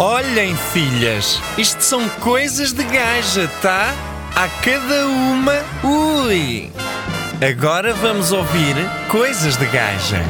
Olhem, filhas, isto são coisas de gaja, tá? A cada uma, ui! Agora vamos ouvir coisas de gaja.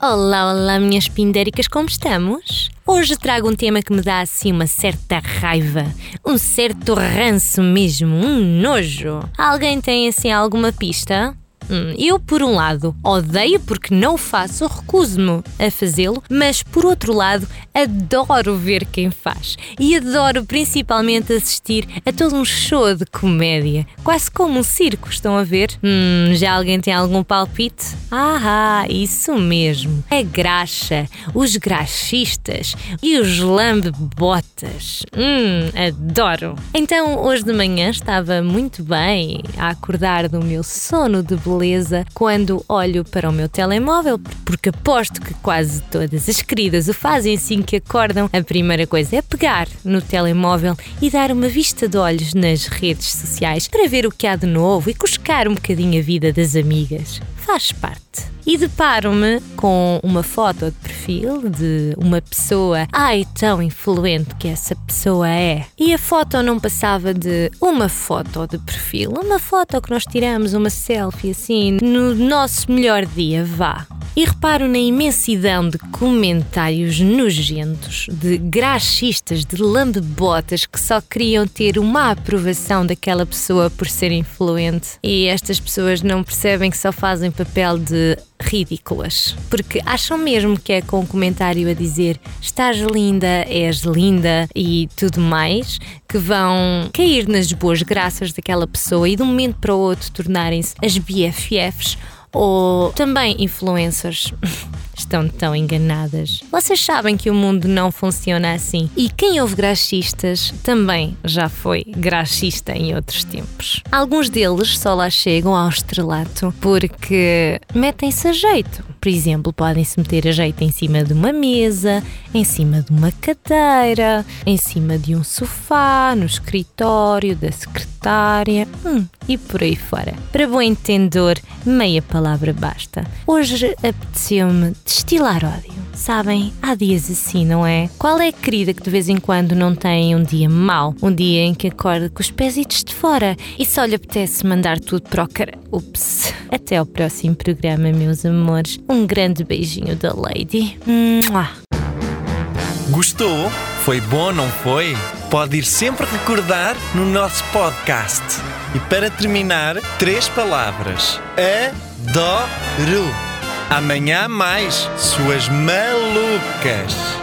Olá, olá, minhas pindéricas, como estamos? Hoje trago um tema que me dá assim uma certa raiva, um certo ranço mesmo, um nojo. Alguém tem assim alguma pista? Hum, eu, por um lado, odeio porque não faço, recuso-me a fazê-lo, mas por outro lado, adoro ver quem faz. E adoro principalmente assistir a todo um show de comédia, quase como um circo, estão a ver? Hum, já alguém tem algum palpite? Ah, isso mesmo. A graxa, os graxistas e os lambebotas. Hum, adoro. Então, hoje de manhã estava muito bem a acordar do meu sono de beleza quando olho para o meu telemóvel, porque aposto que quase todas as queridas o fazem assim que acordam. A primeira coisa é pegar no telemóvel e dar uma vista de olhos nas redes sociais para ver o que há de novo e cuscar um bocadinho a vida das amigas. Faz parte e deparo-me com uma foto de perfil de uma pessoa, ai tão influente que essa pessoa é. E a foto não passava de uma foto de perfil, uma foto que nós tiramos, uma selfie assim, no nosso melhor dia, vá. E reparo na imensidão de comentários nojentos, de graxistas, de lambebotas que só queriam ter uma aprovação daquela pessoa por ser influente. E estas pessoas não percebem que só fazem papel de ridículas. Porque acham mesmo que é com um comentário a dizer estás linda, és linda e tudo mais que vão cair nas boas graças daquela pessoa e de um momento para o outro tornarem-se as BFFs ou também influencers. Estão tão enganadas. Vocês sabem que o mundo não funciona assim. E quem ouve graxistas também já foi graxista em outros tempos. Alguns deles só lá chegam ao estrelato porque metem-se a jeito. Por exemplo, podem-se meter a jeito em cima de uma mesa, em cima de uma cadeira, em cima de um sofá, no escritório da secretária hum, e por aí fora. Para bom entendedor, meia palavra basta. Hoje apeteceu-me destilar ódio. Sabem, há dias assim, não é? Qual é a querida que de vez em quando não tem um dia mau? Um dia em que acorda com os pésitos de fora e só lhe apetece mandar tudo para o cara. Ups. Até ao próximo programa, meus amores. Um grande beijinho da Lady. Mua. Gostou? Foi bom, não foi? Pode ir sempre recordar no nosso podcast. E para terminar, três palavras: adoro. Amanhã mais, suas malucas.